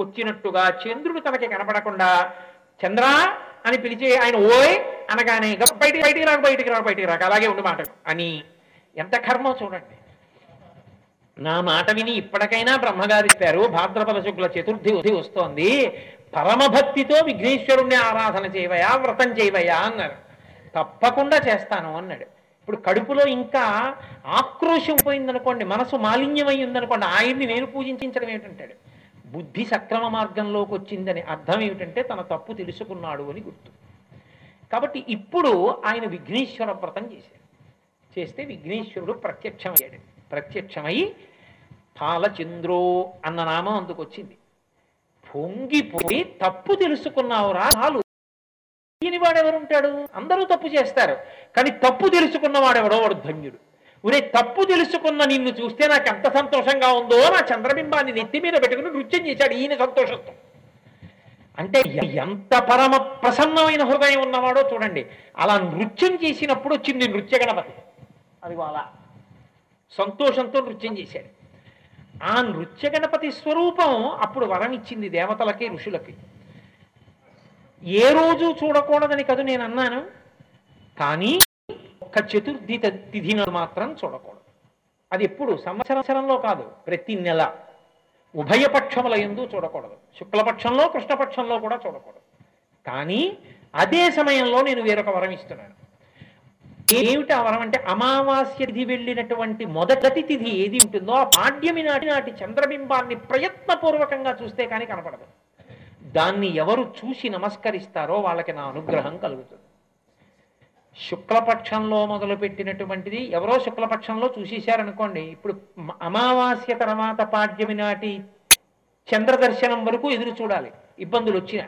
వచ్చినట్టుగా చంద్రుడు తనకి కనపడకుండా చంద్ర అని పిలిచి ఆయన ఓయ్ అనగానే బయటికి బయటికి రాక బయటికి రాక బయటికి రాక అలాగే ఉండి మాట అని ఎంత కర్మో చూడండి. నా మాట విని ఇప్పటికైనా బ్రహ్మగారిస్తారు భాద్రపద శుక్ల చతుర్థి ఉది వస్తోంది. పరమభక్తితో విఘ్నేశ్వరుణ్ణి ఆరాధన చేయవయా వ్రతం చేయవయా అన్నారు. తప్పకుండా చేస్తాను అన్నాడు. ఇప్పుడు కడుపులో ఇంకా ఆక్రోషం పోయిందనుకోండి మనసు మాలిన్యమై ఉందనుకోండి ఆయన్ని నేను పూజించడం ఏమిటంటాడు? బుద్ధి సక్రమ మార్గంలోకి వచ్చిందని అర్థం ఏమిటంటే తన తప్పు తెలుసుకున్నాడు అని గుర్తు. కాబట్టి ఇప్పుడు ఆయన విఘ్నేశ్వర వ్రతం చేశాడు చేస్తే విఘ్నేశ్వరుడు ప్రత్యక్షమయ్యాడు. ప్రత్యక్షమై పాలచంద్రో అన్న నామం అందుకు వచ్చింది పొంగిపోయి తప్పు తెలుసుకున్నావురా చాలు తెలియని వాడెవరుంటాడు? అందరూ తప్పు చేస్తారు. కానీ తప్పు తెలుసుకున్న వాడెవడో వాడు ధన్యుడు. ఒరే తప్పు తెలుసుకున్న నిన్ను చూస్తే నాకు ఎంత సంతోషంగా ఉందో నా చంద్రబింబాన్ని నెత్తి మీద పెట్టుకుని నృత్యం చేశాడు ఈయన సంతోషంతో. అంటే ఎంత పరమ ప్రసన్నమైన హృదయం ఉన్నవాడో చూడండి. అలా నృత్యం చేసినప్పుడు వచ్చింది నృత్య గణపతి అది అలా. సంతోషంతో నృత్యం చేశాడు ఆ నృత్య గణపతి స్వరూపం అప్పుడు వరం ఇచ్చింది దేవతలకి ఋషులకి. ఏ రోజు చూడకూడదని కదా నేను అన్నాను కానీ ఒక్క చతుర్థి త- తిథిన మాత్రం చూడకూడదు. అది ఎప్పుడు? సంవత్సరంలో కాదు ప్రతి నెల. ఉభయపక్షముల ఎందు చూడకూడదు. శుక్లపక్షంలో కృష్ణపక్షంలో కూడా చూడకూడదు. కానీ అదే సమయంలో నేను వేరొక వరం ఇస్తున్నాను. ఏమిటి ఆ వరం అంటే అమావాస్య తిథి వెళ్ళినటువంటి మొదటి తిథి ఏది ఉంటుందో ఆ పాడ్యమి నాటి నాటి చంద్రబింబాన్ని ప్రయత్నపూర్వకంగా చూస్తే కానీ కనపడదు. దాన్ని ఎవరు చూసి నమస్కరిస్తారో వాళ్ళకి నా అనుగ్రహం కలుగుతుంది. శుక్లపక్షంలో మొదలుపెట్టినటువంటిది ఎవరో శుక్లపక్షంలో చూసేశారనుకోండి ఇప్పుడు అమావాస్య తర్వాత పాడ్యమి నాటి చంద్రదర్శనం వరకు ఎదురు చూడాలి ఇబ్బందులు వచ్చిన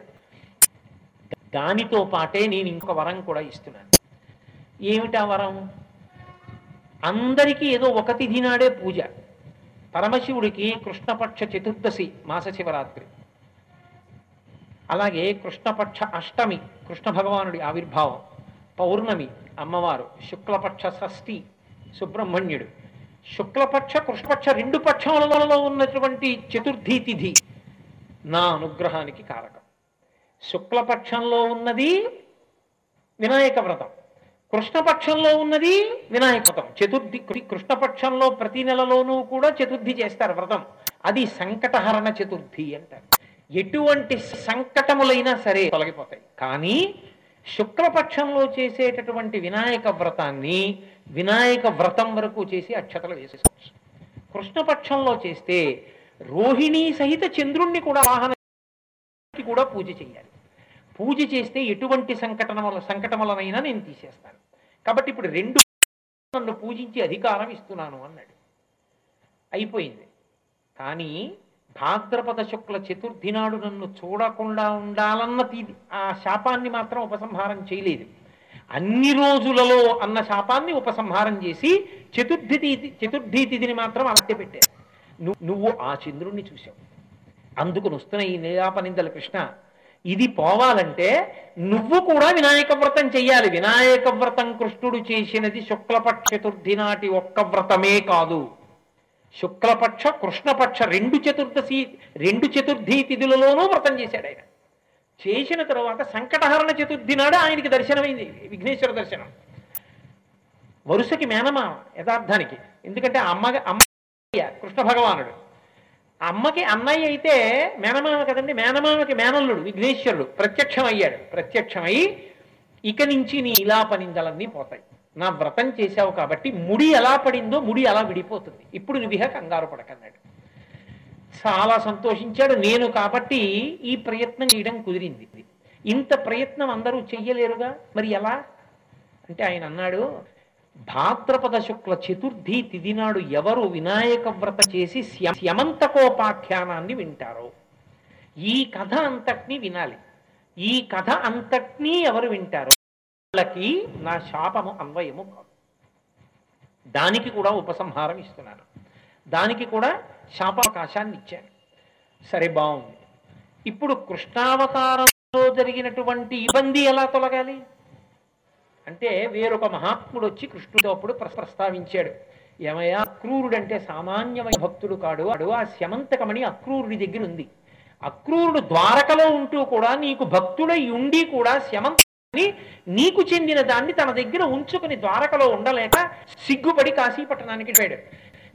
దానితో పాటే నేను ఇంకొక వరం కూడా ఇస్తున్నాను. ఏమిటా వరం? అందరికీ ఏదో ఒక తిథి నాడే పూజ. పరమశివుడికి కృష్ణపక్ష చతుర్దశి మాస శివరాత్రి. అలాగే కృష్ణపక్ష అష్టమి కృష్ణ భగవానుడి ఆవిర్భావం పౌర్ణమి అమ్మవారు శుక్లపక్ష షష్ఠి సుబ్రహ్మణ్యుడు. శుక్లపక్ష కృష్ణపక్ష రెండు పక్షములలో ఉన్నటువంటి చతుర్థి తిథి నా అనుగ్రహానికి కారకం. శుక్లపక్షంలో ఉన్నది వినాయక వ్రతం. కృష్ణపక్షంలో ఉన్నది వినాయక వ్రతం చతుర్థి కృష్ణపక్షంలో ప్రతి నెలలోనూ కూడా చతుర్థి చేస్తారు వ్రతం. అది సంకటహరణ చతుర్థి అంటారు. ఎటువంటి సంకటములైనా సరే తొలగిపోతాయి. కానీ శుక్లపక్షంలో చేసేటటువంటి వినాయక వ్రతాన్ని వినాయక వ్రతం వరకు చేసి అక్షతలు వేసేసుకోవచ్చు. కృష్ణపక్షంలో చేస్తే రోహిణీ సహిత చంద్రుణ్ణి కూడా వాహన కూడా పూజ చేయాలి. పూజ చేస్తే ఎటువంటి సంకటముల సంకటములనైనా నేను తీసేస్తాను. కాబట్టి ఇప్పుడు రెండు నన్ను పూజించి అధికారం ఇస్తున్నాను అన్నాడు. అయిపోయింది. కానీ భాద్రపద శుక్ల చతుర్థి నాడు నన్ను చూడకుండా ఉండాలన్న తీది ఆ శాపాన్ని మాత్రం ఉపసంహారం చేయలేదు. అన్ని రోజులలో అన్న శాపాన్ని ఉపసంహారం చేసి చతుర్థి తిథి చతుర్థి తిథిని మాత్రం అలట్టే పెట్టారు. నువ్వు నువ్వు ఆ చంద్రుణ్ణి చూసావు అందుకు నొస్తున్న ఈ నీలాపనిందల కృష్ణ. ఇది పోవాలంటే నువ్వు కూడా వినాయక వ్రతం చెయ్యాలి. వినాయక వ్రతం కృష్ణుడు చేసినది శుక్లపక్ష చతుర్థి నాటి ఒక్క వ్రతమే కాదు. శుక్లపక్ష కృష్ణపక్ష రెండు చతుర్దశి రెండు చతుర్థి తిథులలోనూ వ్రతం చేశాడు ఆయన. చేసిన తర్వాత సంకటహరణ చతుర్థి నాడు ఆయనకి దర్శనమైంది విఘ్నేశ్వర దర్శనం. వరుసకి మేనమా యథార్థానికి. ఎందుకంటే అమ్మ అమ్మ కృష్ణ భగవానుడు. అమ్మకి అన్నయ్య అయితే మేనమామ కదండి మేనమామకి మేనల్లుడు విఘ్నేశ్వరుడు. ప్రత్యక్షం అయ్యాడు. ప్రత్యక్షమై ఇక నుంచి నీ ఇలా పనిందలన్నీ పోతాయి. నా వ్రతం చేశావు కాబట్టి ముడి ఎలా పడిందో ముడి అలా విడిపోతుంది. ఇప్పుడు నువ్విహ కంగారు పడకన్నాడు. చాలా సంతోషించాడు. నేను కాబట్టి ఈ ప్రయత్నం చేయడం కుదిరింది. ఇంత ప్రయత్నం అందరూ చెయ్యలేరుగా. మరి ఎలా? అంటే ఆయన అన్నాడు భాద్రపద శుక్ల చతుర్థి తిథి నాడు ఎవరు వినాయక వ్రత చేసి స్య- స్యమంతకోపాఖ్యానాన్ని వింటారో? ఈ కథ అంతటినీ వినాలి. ఈ కథ అంతటినీ ఎవరు వింటారో? వాళ్ళకి నా శాపము అన్వయము కాదు. దానికి కూడా ఉపసంహారం ఇస్తున్నాను. దానికి కూడా శాపావకాశాన్ని ఇచ్చాను. సరే బాగుంది. ఇప్పుడు కృష్ణావతారంలో జరిగినటువంటి ఇబ్బంది ఎలా తొలగాలి? అంటే వేరొక మహాత్ముడు వచ్చి కృష్ణుడు అప్పుడు ప్రస్తావించాడు. ఏమయ్యా అక్రూరుడంటే సామాన్యమైన భక్తుడు కాడు అడు ఆ శమంతకమణి అక్రూరుడి దగ్గర ఉంది అక్రూరుడు ద్వారకలో ఉంటూ కూడా నీకు భక్తుడై ఉండి కూడా శమంతని నీకు చెందిన దాన్ని తన దగ్గర ఉంచుకుని ద్వారకలో ఉండలేక సిగ్గుపడి కాశీపట్టణానికి వెళ్ళాడు.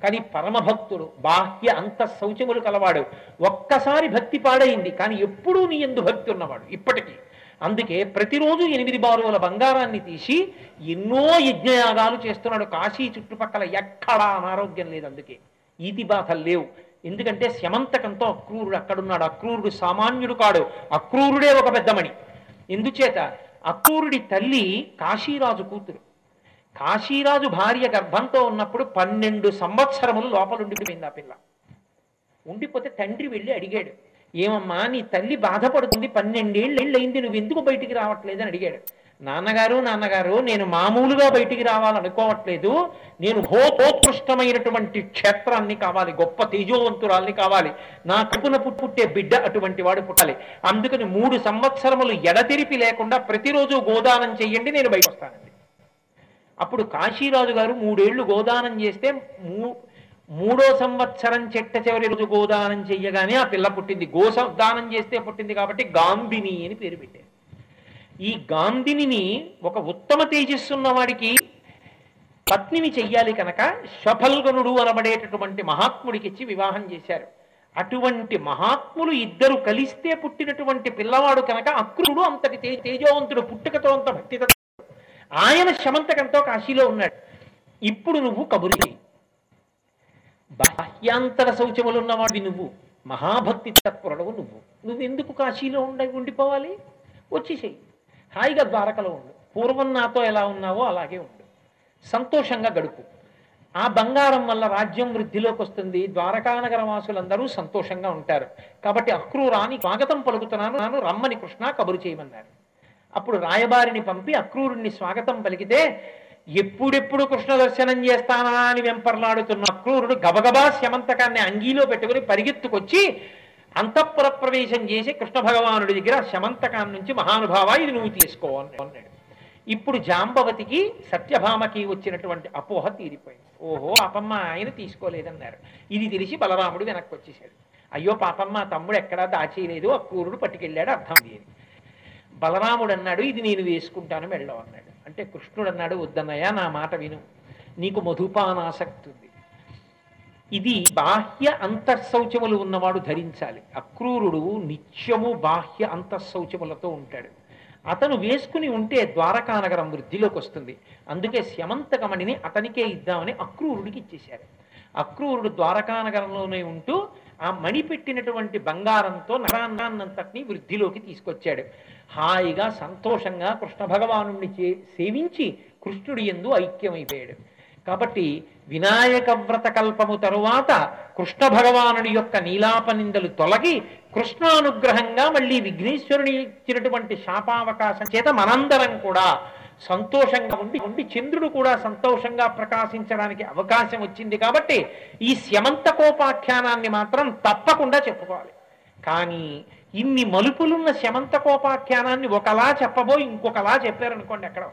కానీ పరమభక్తుడు బాహ్య అంత శౌచములు కలవాడు. ఒక్కసారి భక్తి పాడైంది కానీ ఎప్పుడూ నీ ఎందు భక్తి ఉన్నవాడు ఇప్పటికీ. అందుకే ప్రతిరోజు ఎనిమిది బారుల బంగారాన్ని తీసి ఎన్నో యజ్ఞయాగాలు చేస్తున్నాడు. కాశీ చుట్టుపక్కల ఎక్కడా అనారోగ్యం లేదు అందుకే. ఈతి బాధలు లేవు. ఎందుకంటే శమంతకంతో అక్రూరుడు అక్కడున్నాడు. అక్రూరుడు సామాన్యుడు కాడు. అక్రూరుడే ఒక పెద్దమణి. ఎందుచేత? అక్రూరుడి తల్లి కాశీరాజు కూతురు. కాశీరాజు భార్య గర్భంతో ఉన్నప్పుడు పన్నెండు సంవత్సరములు లోపల ఉండిపోయింది ఆ పిల్ల. ఉండిపోతే తండ్రి వెళ్ళి అడిగాడు. ఏమమ్మా నీ తల్లి బాధపడుతుంది పన్నెండేళ్ళు అయింది నువ్వు ఎందుకు బయటికి రావట్లేదని అడిగాడు. నాన్నగారు నాన్నగారు నేను మామూలుగా బయటికి రావాలనుకోవట్లేదు. నేను హోతోత్కృష్టమైనటువంటి క్షేత్రాన్ని కావాలి గొప్ప తేజోవంతురాల్ని కావాలి. నా కడుపున పుట్టు పుట్టే బిడ్డ అటువంటి వాడు పుట్టాలి. అందుకని మూడు సంవత్సరములు ఎడతెరిపి లేకుండా ప్రతిరోజు గోదానం చెయ్యండి నేను బయట వస్తానండి అప్పుడు కాశీరాజు గారు మూడేళ్ళు గోదానం చేస్తే మూ మూడో సంవత్సరం చెట్ట చివరి రోజు గోదానం చెయ్యగానే ఆ పిల్ల పుట్టింది. గోదానం చేస్తే పుట్టింది కాబట్టి గాంధిని అని పేరు పెట్టారు. ఈ గాంధిని ఒక ఉత్తమ తేజస్సున్న వాడికి పత్నిని చెయ్యాలి కనుక శఫల్గనుడు అనబడేటటువంటి మహాత్ముడికి ఇచ్చి వివాహం చేశారు. అటువంటి మహాత్ములు ఇద్దరు కలిస్తే పుట్టినటువంటి పిల్లవాడు కనుక అక్రుడు అంతటి తేజోవంతుడు పుట్టుకతో అంత భక్తితో ఆయన శమంతకంతో కాశీలో ఉన్నాడు. ఇప్పుడు నువ్వు కబురు బాహ్యాంతర శౌచములు ఉన్నవాడివి నువ్వు. మహాభక్తి తత్పరుడవు నువ్వు. నువ్వెందుకు కాశీలో ఉండ ఉండిపోవాలి? వచ్చేసేయి. హాయిగా ద్వారకలో ఉండు. పూర్వం నాతో ఎలా ఉన్నావో అలాగే ఉండు. సంతోషంగా గడుపు. ఆ బంగారం వల్ల రాజ్యం వృద్ధిలోకి వస్తుంది. ద్వారకానగర వాసులందరూ సంతోషంగా ఉంటారు. కాబట్టి అక్రూరాని స్వాగతం పలుకుతున్నాను. నాను రమ్మని కృష్ణ కబురు చేయమన్నారు అప్పుడు రాయబారిని పంపి అక్రూరుణ్ణి స్వాగతం పలికితే ఎప్పుడెప్పుడు కృష్ణ దర్శనం చేస్తానా అని వెంపర్లాడుతున్న అక్రూరుడు గబగబా శమంతకాన్ని అంగీలో పెట్టుకుని పరిగెత్తుకొచ్చి అంతఃపుర ప్రవేశం చేసి కృష్ణ భగవానుడి దగ్గర శమంతకాన్ని నుంచి మహానుభావ ఇది నువ్వు తీసుకో అన్నాడు. ఇప్పుడు జాంబవతికి సత్యభామకి వచ్చినటువంటి అపోహ తీరిపోయింది. ఓహో పాపమ్మ ఆయన తీసుకోలేదన్నారు. ఇది తెలిసి బలరాముడు వెనక్కి వచ్చేసాడు అయ్యో పాపమ్మ తమ్ముడు ఎక్కడా దాచేయలేదు అక్రూరుడు పట్టుకెళ్ళాడు అర్థం లేదు. బలరాముడు అన్నాడు ఇది నేను వేసుకుంటాను మెళ్ళం అన్నాడు అంటే కృష్ణుడు అన్నాడు వద్దన్నయ్య నా మాట విను. నీకు మధుపానాసక్తి ఉంది ఇది బాహ్య అంతఃశౌచములు ఉన్నవాడు ధరించాలి. అక్రూరుడు నిత్యము బాహ్య అంతఃశౌచములతో ఉంటాడు. అతను వేసుకుని ఉంటే ద్వారకానగరం వృద్ధిలోకి వస్తుంది. అందుకే శమంతకమణిని అతనికే ఇద్దామని అక్రూరుడికి ఇచ్చేశారు. అక్రూరుడు ద్వారకానగరంలోనే ఉంటూ ఆ మణి పెట్టినటువంటి బంగారంతో నరాన్నాన్నంతటినీ వృద్ధిలోకి తీసుకొచ్చాడు. హాయిగా సంతోషంగా కృష్ణ భగవాను సేవించి కృష్ణుడి ఎందు ఐక్యమైపోయాడు. కాబట్టి వినాయక వ్రత కల్పము తరువాత కృష్ణ భగవానుడి యొక్క నీలాపనిందలు తొలగి కృష్ణానుగ్రహంగా మళ్ళీ విఘ్నేశ్వరుని ఇచ్చినటువంటి శాపావకాశం చేత మనందరం కూడా సంతోషంగా ఉండి ఉండి చంద్రుడు కూడా సంతోషంగా ప్రకాశించడానికి అవకాశం వచ్చింది కాబట్టి ఈ శమంతకోపాఖ్యానాన్ని మాత్రం తప్పకుండా చెప్పుకోవాలి. కానీ ఇన్ని మలుపులున్న శమంతకోపాఖ్యానాన్ని ఒకలా చెప్పబోయి ఇంకొకలా చెప్పారనుకోండి ఎక్కడ?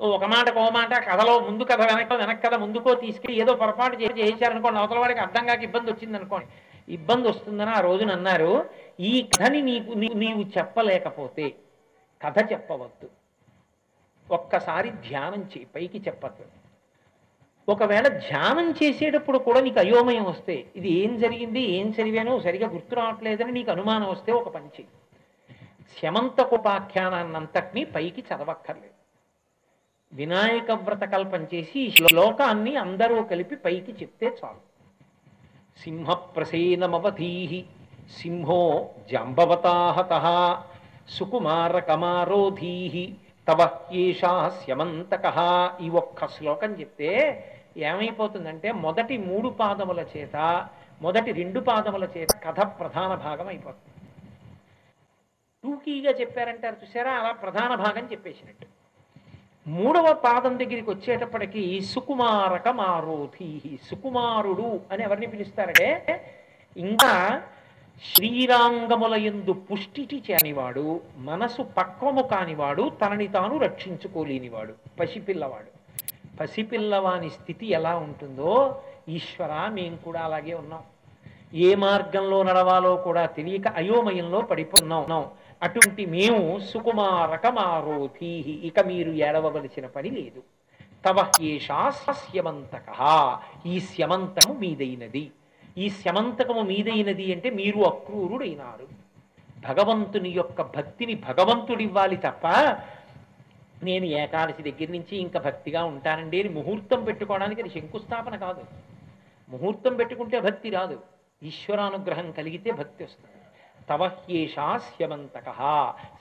ఓ ఒక మాట ఓ మాట కథలో ముందు కథ వెనక వెనక కథ ముందుకో తీసుకెళ్ళి ఏదో పొరపాటు చేసి చేయించారనుకోండి అవతల వాడికి అర్థం కాక ఇబ్బంది వచ్చింది అనుకోండి ఇబ్బంది వస్తుందని ఆ రోజున అన్నారు ఈ కథని నీకు నీవు చెప్పలేకపోతే కథ చెప్పవద్దు. ఒక్కసారి ధ్యానం చేయి పైకి చెప్పద్దు ఒకవేళ ధ్యానం చేసేటప్పుడు కూడా నీకు అయోమయం వస్తే ఇది ఏం జరిగింది ఏం చదివానో సరిగా గుర్తు రావట్లేదని నీకు అనుమానం వస్తే ఒక పని చెయ్యి శమంతకోపాఖ్యానాన్నంతటినీ పైకి చదవక్కర్లేదు. వినాయక వ్రత కల్పం చేసి ఈ శ్లోకాన్ని అందరూ కలిపి పైకి చెప్తే చాలు. సింహ ప్రసేనమవధీహి సింహో జాంబవతాహత సుకుమారకమారోధీ. తవ ఏషా స్యమంతక. ఈ ఒక్క శ్లోకం చెప్తే ఏమైపోతుందంటే మొదటి మూడు పాదముల చేత మొదటి రెండు పాదముల చేత కథ ప్రధాన భాగం అయిపోతుంది. టూకీగా చెప్పారంటారు చూసారా? అలా ప్రధాన భాగం చెప్పేసినట్టు. మూడవ పాదం దగ్గరికి వచ్చేటప్పటికి సుకుమారక మారోధీ సుకుమారుడు అని ఎవరిని పిలుస్తారంటే ఇంకా శ్రీరాంగముల యందు పుష్టిటి చేనివాడు మనసు పక్వము కానివాడు తనని తాను రక్షించుకోలేనివాడు పసిపిల్లవాడు. పసిపిల్లవాని స్థితి ఎలా ఉంటుందో ఈశ్వర మేము కూడా అలాగే ఉన్నాం. ఏ మార్గంలో నడవాలో కూడా తెలియక అయోమయంలో పడిపోన్నాం అటువంటి మేము సుకుమారకమారోధీ ఇక మీరు ఏడవవలసిన పని లేదు. తవ ఏషా స్యమంతక ఈ స్యమంతకము మీదైనది. ఈ శమంతకము మీదైనది అంటే మీరు అక్రూరుడైనారు. భగవంతుని యొక్క భక్తిని భగవంతుడివ్వాలి తప్ప నేను ఏకాదశి దగ్గర నుంచి ఇంకా భక్తిగా ఉంటానండి అని ముహూర్తం పెట్టుకోవడానికి అది శంకుస్థాపన కాదు. ముహూర్తం పెట్టుకుంటే భక్తి రాదు. ఈశ్వరానుగ్రహం కలిగితే భక్తి వస్తుంది. తవహ్యేషా శ్యమంతక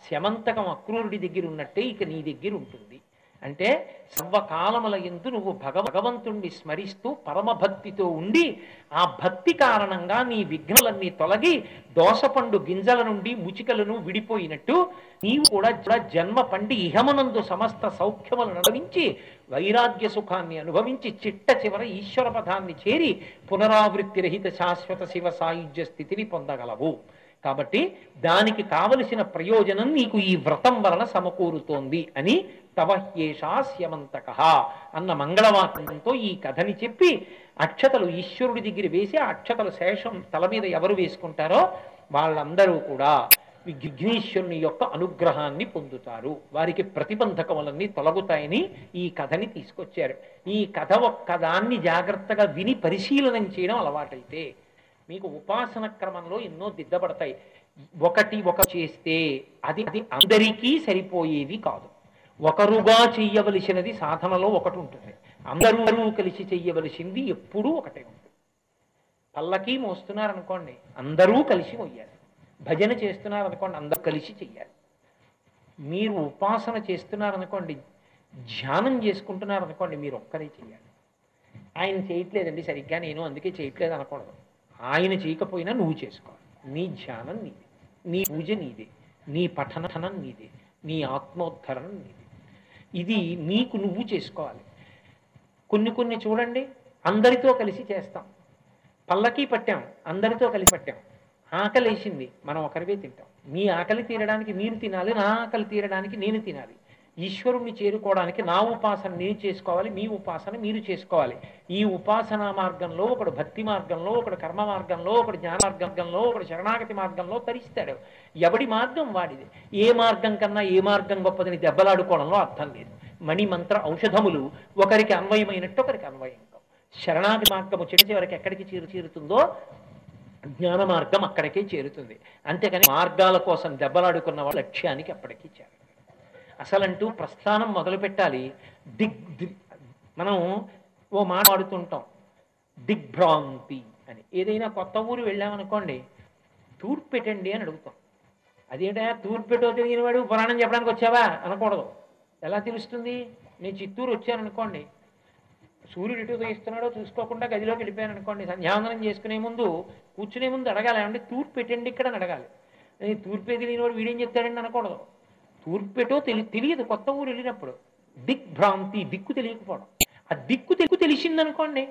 శమంతకం అక్రూరుడి దగ్గర ఉన్నట్టే ఇక నీ దగ్గర ఉంటుంది. అంటే సర్వకాలముల ఎందు నువ్వు భగ భగవంతుణ్ణి స్మరిస్తూ పరమభక్తితో ఉండి ఆ భక్తి కారణంగా నీ విఘ్నలన్నీ తొలగి దోసపండు గింజల నుండి ముచికలను విడిపోయినట్టు నీవు కూడా జన్మ పండి ఇహమనందు సమస్త సౌఖ్యములను అనుభవించి వైరాగ్య సుఖాన్ని అనుభవించి చిట్ట చివర ఈశ్వర పదాన్ని చేరి పునరావృత్తి రహిత శాశ్వత శివ సాయుధ్య స్థితిని పొందగలవు. కాబట్టి దానికి కావలసిన ప్రయోజనం నీకు ఈ వ్రతం వలన సమకూరుతోంది అని తవహ్యేషాస్యమంతక అన్న మంగళవాక్యంతో ఈ కథని చెప్పి అక్షతలు ఈశ్వరుడి దగ్గర వేసి ఆ అక్షతలు శేషం తల మీద ఎవరు వేసుకుంటారో వాళ్ళందరూ కూడా విఘ్నేశ్వరుని యొక్క అనుగ్రహాన్ని పొందుతారు. వారికి ప్రతిబంధకములన్నీ తొలగుతాయని ఈ కథని తీసుకొచ్చారు. ఈ కథ ఒక్కదాన్ని జాగ్రత్తగా విని పరిశీలనం చేయడం అలవాటైతే మీకు ఉపాసన క్రమంలో ఎన్నో దిద్దబడతాయి. ఒకటి ఒక చేస్తే అది అది అందరికీ సరిపోయేది కాదు. ఒకరుగా చెయ్యవలసినది సాధనలో ఒకటి ఉంటుంది. అందరూ కలిసి చెయ్యవలసింది ఎప్పుడూ ఒకటే ఉంటుంది. పల్లకి మోస్తున్నారనుకోండి అందరూ కలిసి మొయ్యాలి. భజన చేస్తున్నారనుకోండి అందరూ కలిసి చెయ్యాలి. మీరు ఉపాసన చేస్తున్నారనుకోండి ధ్యానం చేసుకుంటున్నారనుకోండి మీరు ఒక్కరే చెయ్యాలి. ఆయన చేయట్లేదండి సరిగ్గా నేను అందుకే చేయట్లేదు అనకూడదు. ఆయన చేయకపోయినా నువ్వు చేసుకోవాలి. నీ ధ్యానం నీది. నీ పూజ నీదే. నీ పఠనం నీదే. నీ ఆత్మోద్ధరణం నీది. ఇది నీకు నువ్వు చేసుకోవాలి. కొన్ని కొన్ని చూడండి అందరితో కలిసి చేస్తాం. పల్లకి పట్టాం అందరితో కలిసి పట్టాం. ఆకలి వేసింది మనం ఒకరివే తింటాం. మీ ఆకలి తీరడానికి మీరు తినాలి నా ఆకలి తీరడానికి నేను తినాలి. ఈశ్వరుణ్ణి చేరుకోవడానికి నా ఉపాసన నేను చేసుకోవాలి మీ ఉపాసన మీరు చేసుకోవాలి. ఈ ఉపాసనా మార్గంలో ఒకడు భక్తి మార్గంలో ఒకడు కర్మ మార్గంలో ఒకడు జ్ఞాన మార్గంలో ఒకడు శరణాగతి మార్గంలో తరిస్తాడు. ఎవడి మార్గం వాడిది? ఏ మార్గం కన్నా ఏ మార్గం గొప్పదని దెబ్బలాడుకోవడంలో అర్థం లేదు. మణి మంత్ర ఔషధములు ఒకరికి అన్వయమైనట్టు ఒకరికి అన్వయం శరణాగతి మార్గము చెడు చివరికి ఎక్కడికి చేరు చేరుతుందో జ్ఞాన మార్గం అక్కడికే చేరుతుంది. అంతేకాని మార్గాల కోసం దెబ్బలాడుకున్న వాళ్ళు లక్ష్యానికి అప్పటికి చేరు అసలంటూ ప్రస్థానం మొదలు పెట్టాలి దిగ్ దిగ్ మనం ఓ మాట ఆడుతుంటాం. దిగ్భ్రాంతి అని. ఏదైనా కొత్త ఊరు వెళ్ళామనుకోండి తూర్పు పెట్టండి అని అడుగుతాం. అదేంటా? తూర్పు పెట్టో తెలియని వాడు పురాణం చెప్పడానికి వచ్చావా? అనకూడదు. ఎలా తెలుస్తుంది? నేను చిత్తూరు వచ్చాను అనుకోండి సూర్యుడు ఎటు ఉదయిస్తున్నాడో చూసుకోకుండా గదిలోకి వెళ్ళిపోయాను అనుకోండి సంధ్యావందనం చేసుకునే ముందు కూర్చునే ముందు అడగాలి. అంటే తూర్పు పెట్టండి ఇక్కడ అని అడగాలి. నేను తూర్పే తెలియని వాడు వీడేం చెప్తాడండి అనకూడదు. తూర్పెటో తెలి తెలియదు కొత్త ఊరు వెళ్ళినప్పుడు. దిక్ భ్రాంతి దిక్కు తెలియకపోవడం. ఆ దిక్కు తెలుగు తెలిసిందనుకోండి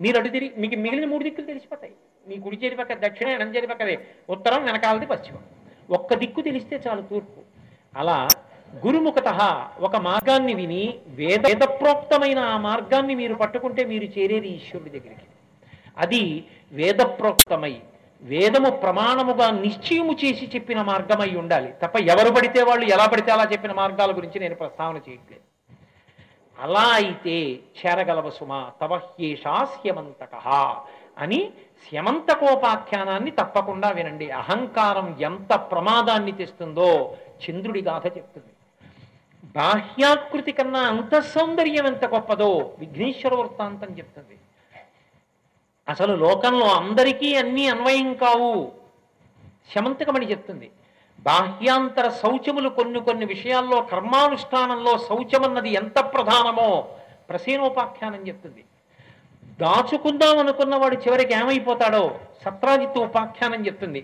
మీరు అటు తిరిగి మీకు మిగిలిన మూడు దిక్కులు తెలిసిపోతాయి. మీ కుడి చేతి పక్క దక్షిణ ఎడం చేతి పక్కదే. ఉత్తరం వెనకాలది పశ్చిమం. ఒక్క దిక్కు తెలిస్తే చాలు తూర్పు. అలా గురుముఖత ఒక మార్గాన్ని విని వేద వేదప్రోక్తమైన ఆ మార్గాన్ని మీరు పట్టుకుంటే మీరు చేరేది ఈశ్వరుడి దగ్గరికి. అది వేదప్రోక్తమై వేదము ప్రమాణముగా నిశ్చయము చేసి చెప్పిన మార్గమై ఉండాలి. తప్ప ఎవరు పడితే వాళ్ళు ఎలా పడితే అలా చెప్పిన మార్గాల గురించి నేను ప్రస్తావన చేయట్లేదు. అలా అయితే చేరగలవ సుమ తవహ్యేషా తవహ్యేషాస్యమంతక అని స్యమంతకోపాఖ్యానాన్ని తప్పకుండా వినండి. అహంకారం ఎంత ప్రమాదాన్ని తెస్తుందో చంద్రుడి గాథ చెప్తుంది. బాహ్యాకృతి కన్నా అంత సౌందర్యం ఎంత గొప్పదో విఘ్నేశ్వర వృత్తాంతం చెప్తుంది. అసలు లోకంలో అందరికీ అన్నీ అన్వయం కావు. శమంతకమని చెప్తుంది బాహ్యాంతర శౌచములు కొన్ని కొన్ని విషయాల్లో కర్మానుష్ఠానంలో శౌచమన్నది ఎంత ప్రధానమో ప్రసేనోపాఖ్యానం చెప్తుంది. దాచుకుందాం అనుకున్నవాడు చివరికి ఏమైపోతాడో సత్రాజిత్ ఉపాఖ్యానం చెప్తుంది.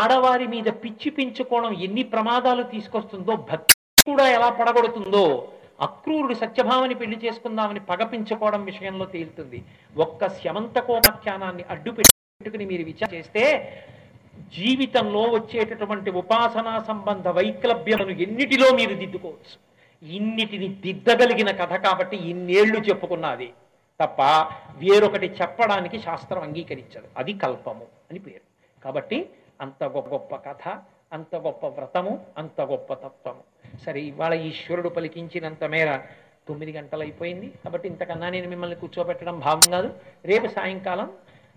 ఆడవారి మీద పిచ్చి పెంచుకోవడం ఎన్ని ప్రమాదాలు తీసుకొస్తుందో భక్తి కూడా ఎలా పడగొడుతుందో అక్రూరుడు సత్యభామని పెళ్ళి చేసుకుందామని పగపించుకోవడం విషయంలో తేలుతుంది. ఒక్క శమంతకోపాఖ్యానాన్ని అడ్డు పెట్టుకుని మీరు విచారం చేస్తే జీవితంలో వచ్చేటటువంటి ఉపాసనా సంబంధ వైక్లభ్యమును ఎన్నిటిలో మీరు దిద్దుకోవచ్చు. ఇన్నిటిని దిద్దగలిగిన కథ కాబట్టి ఇన్నేళ్ళు చెప్పుకున్నది. తప్ప వేరొకటి చెప్పడానికి శాస్త్రం అంగీకరించదు. అది కల్పము అని పేరు. కాబట్టి అంత గొప్ప గొప్ప కథ అంత గొప్ప వ్రతము అంత గొప్ప తత్వము. సరే ఇవాళ ఈశ్వరుడు పలికించినంత మేర తొమ్మిది గంటలు అయిపోయింది కాబట్టి ఇంతకన్నా నేను మిమ్మల్ని కూర్చోబెట్టడం భావం కాదు. రేపు సాయంకాలం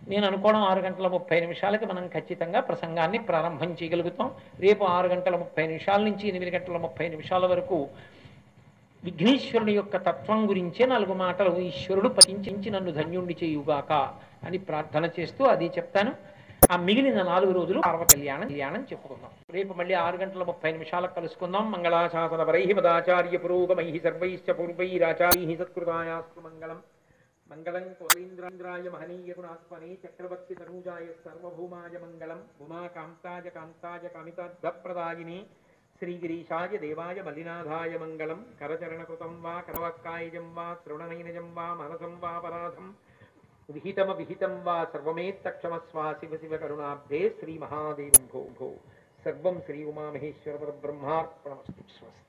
నేను అనుకోవడం ఆరు గంటల ముప్పై నిమిషాలకి మనం ఖచ్చితంగా ప్రసంగాన్ని ప్రారంభం చేయగలుగుతాం. రేపు ఆరు గంటల ముప్పై నిమిషాల నుంచి ఎనిమిది గంటల ముప్పై నిమిషాల వరకు విఘ్నేశ్వరుని యొక్క తత్వం గురించే నాలుగు మాటలు ఈశ్వరుడు పఠించి నన్ను ధన్యుణ్ణి చేయుగాక అని ప్రార్థన చేస్తూ అది చెప్తాను. ఆ మిగిలిన నాలుగు రోజులు పార్వ కళ్యాణం కళ్యాణం చెప్పుకుందాం. రేపు మళ్ళీ ఆరు గంటల ముప్పై నిమిషాలకు కలుసుకుందాం. మంగళాశాసన పరై మదాచార్య పురోగమై సర్వైశ్చ పూర్వైరాచార్య సత్కృతాయాస్తు మంగళం. మంగళం కోలీంద్రాయ మహనీయ గుణాత్మనే చక్రవర్తి తనూజాయ సర్వభూమాయ మంగళం. ఉమాకాంతాయ కాంతాయ కమితార్థప్రదాయిని శ్రీగిరీశాయ దేవాయ మల్లినాథాయ మంగళం. కరచరణకృతం వా కరవక్కాయజం వా శ్రవణనైనజం వా మనసం వా పరాధం विहितम विहितम वा सर्वमेत्तक्षमस्वा शिव शिव करुणाब्धे श्रीमहादेवं भो भो. सर्वं श्री उमामहेश्वरपरब्रह्मार्पणमस्तु स्वस्ति